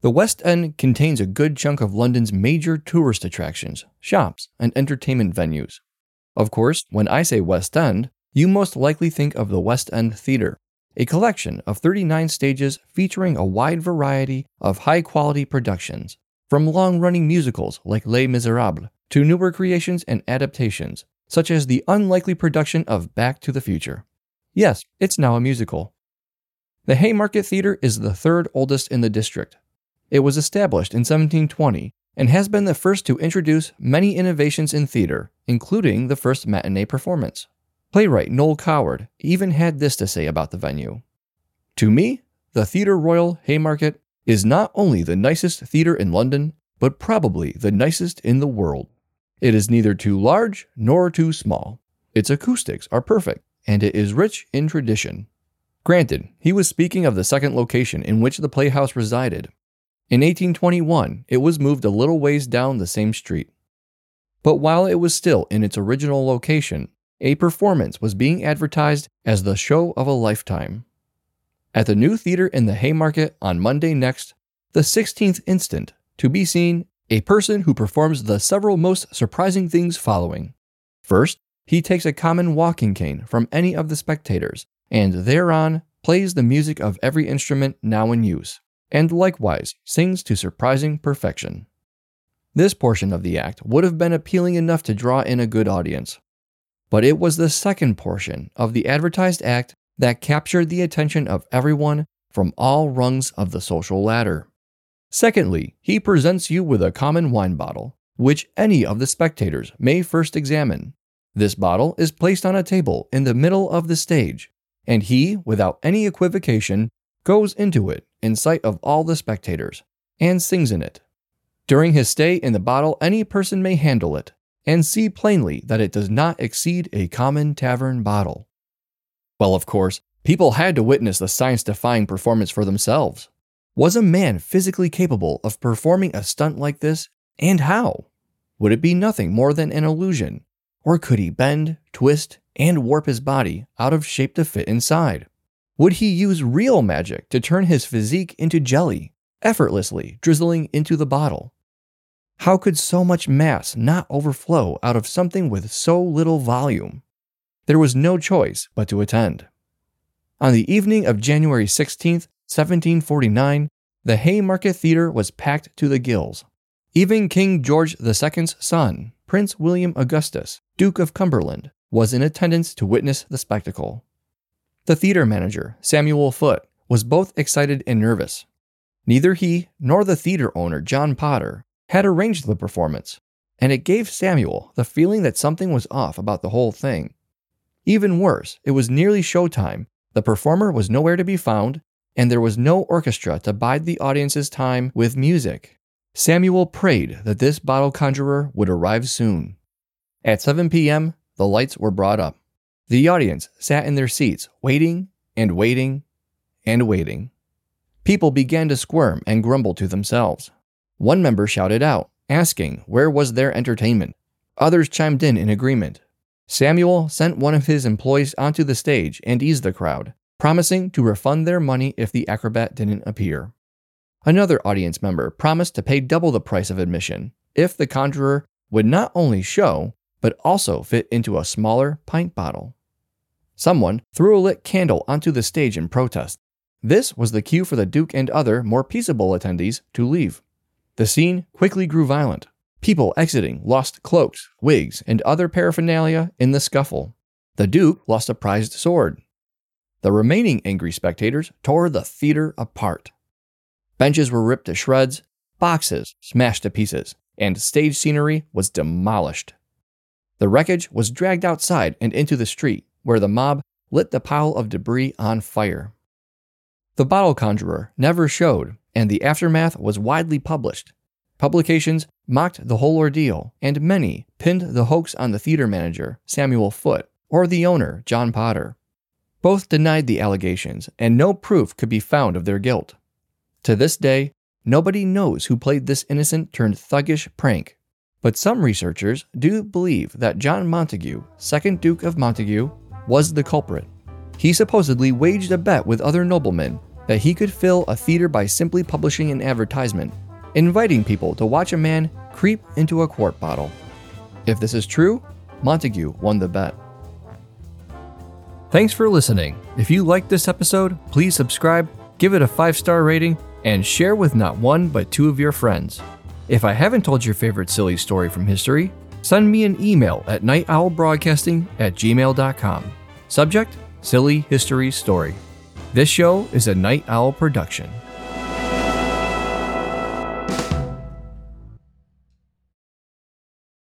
The West End contains a good chunk of London's major tourist attractions, shops, and entertainment venues. Of course, when I say West End, you most likely think of the West End Theatre, a collection of 39 stages featuring a wide variety of high quality productions, from long running musicals like Les Miserables to newer creations and adaptations, such as the unlikely production of Back to the Future. Yes, it's now a musical. The Haymarket Theatre is the third oldest in the district, it was established in 1720 and has been the first to introduce many innovations in theater, including the first matinee performance. Playwright Noel Coward even had this to say about the venue To me, the Theatre Royal Haymarket is not only the nicest theatre in London, but probably the nicest in the world. It is neither too large nor too small. Its acoustics are perfect, and it is rich in tradition. Granted, he was speaking of the second location in which the playhouse resided, in 1821, it was moved a little ways down the same street. But while it was still in its original location, a performance was being advertised as the show of a lifetime. At the new theater in the Haymarket on Monday next, the 16th instant, to be seen a person who performs the several most surprising things following. First, he takes a common walking cane from any of the spectators, and thereon plays the music of every instrument now in use and likewise sings to surprising perfection. This portion of the act would have been appealing enough to draw in a good audience. But it was the second portion of the advertised act that captured the attention of everyone from all rungs of the social ladder. Secondly, he presents you with a common wine bottle, which any of the spectators may first examine. This bottle is placed on a table in the middle of the stage, and he, without any equivocation, goes into it in sight of all the spectators and sings in it. During his stay in the bottle, any person may handle it and see plainly that it does not exceed a common tavern bottle. Well, of course, people had to witness the science defying performance for themselves. Was a man physically capable of performing a stunt like this, and how? Would it be nothing more than an illusion, or could he bend, twist, and warp his body out of shape to fit inside? Would he use real magic to turn his physique into jelly, effortlessly drizzling into the bottle? How could so much mass not overflow out of something with so little volume? There was no choice but to attend. On the evening of January 16, 1749, the Haymarket Theatre was packed to the gills. Even King George II's son, Prince William Augustus, Duke of Cumberland, was in attendance to witness the spectacle. The theater manager, Samuel Foote, was both excited and nervous. Neither he nor the theater owner, John Potter, had arranged the performance, and it gave Samuel the feeling that something was off about the whole thing. Even worse, it was nearly showtime, the performer was nowhere to be found, and there was no orchestra to bide the audience's time with music. Samuel prayed that this bottle conjurer would arrive soon. At 7 p.m., the lights were brought up. The audience sat in their seats, waiting and waiting and waiting. People began to squirm and grumble to themselves. One member shouted out, asking where was their entertainment. Others chimed in in agreement. Samuel sent one of his employees onto the stage and eased the crowd, promising to refund their money if the acrobat didn't appear. Another audience member promised to pay double the price of admission if the conjurer would not only show, but also fit into a smaller pint bottle. Someone threw a lit candle onto the stage in protest. This was the cue for the Duke and other, more peaceable attendees to leave. The scene quickly grew violent. People exiting lost cloaks, wigs, and other paraphernalia in the scuffle. The Duke lost a prized sword. The remaining angry spectators tore the theater apart. Benches were ripped to shreds, boxes smashed to pieces, and stage scenery was demolished. The wreckage was dragged outside and into the street, where the mob lit the pile of debris on fire. The bottle conjurer never showed, and the aftermath was widely published. Publications mocked the whole ordeal, and many pinned the hoax on the theater manager, Samuel Foote, or the owner, John Potter. Both denied the allegations, and no proof could be found of their guilt. To this day, nobody knows who played this innocent turned thuggish prank. But some researchers do believe that John Montagu, 2nd Duke of Montagu, was the culprit. He supposedly waged a bet with other noblemen that he could fill a theater by simply publishing an advertisement, inviting people to watch a man creep into a quart bottle. If this is true, Montagu won the bet. Thanks for listening. If you liked this episode, please subscribe, give it a five star rating, and share with not one but two of your friends. If I haven't told your favorite silly story from history, send me an email at nightowlbroadcasting at gmail.com. Subject Silly History Story. This show is a Night Owl production.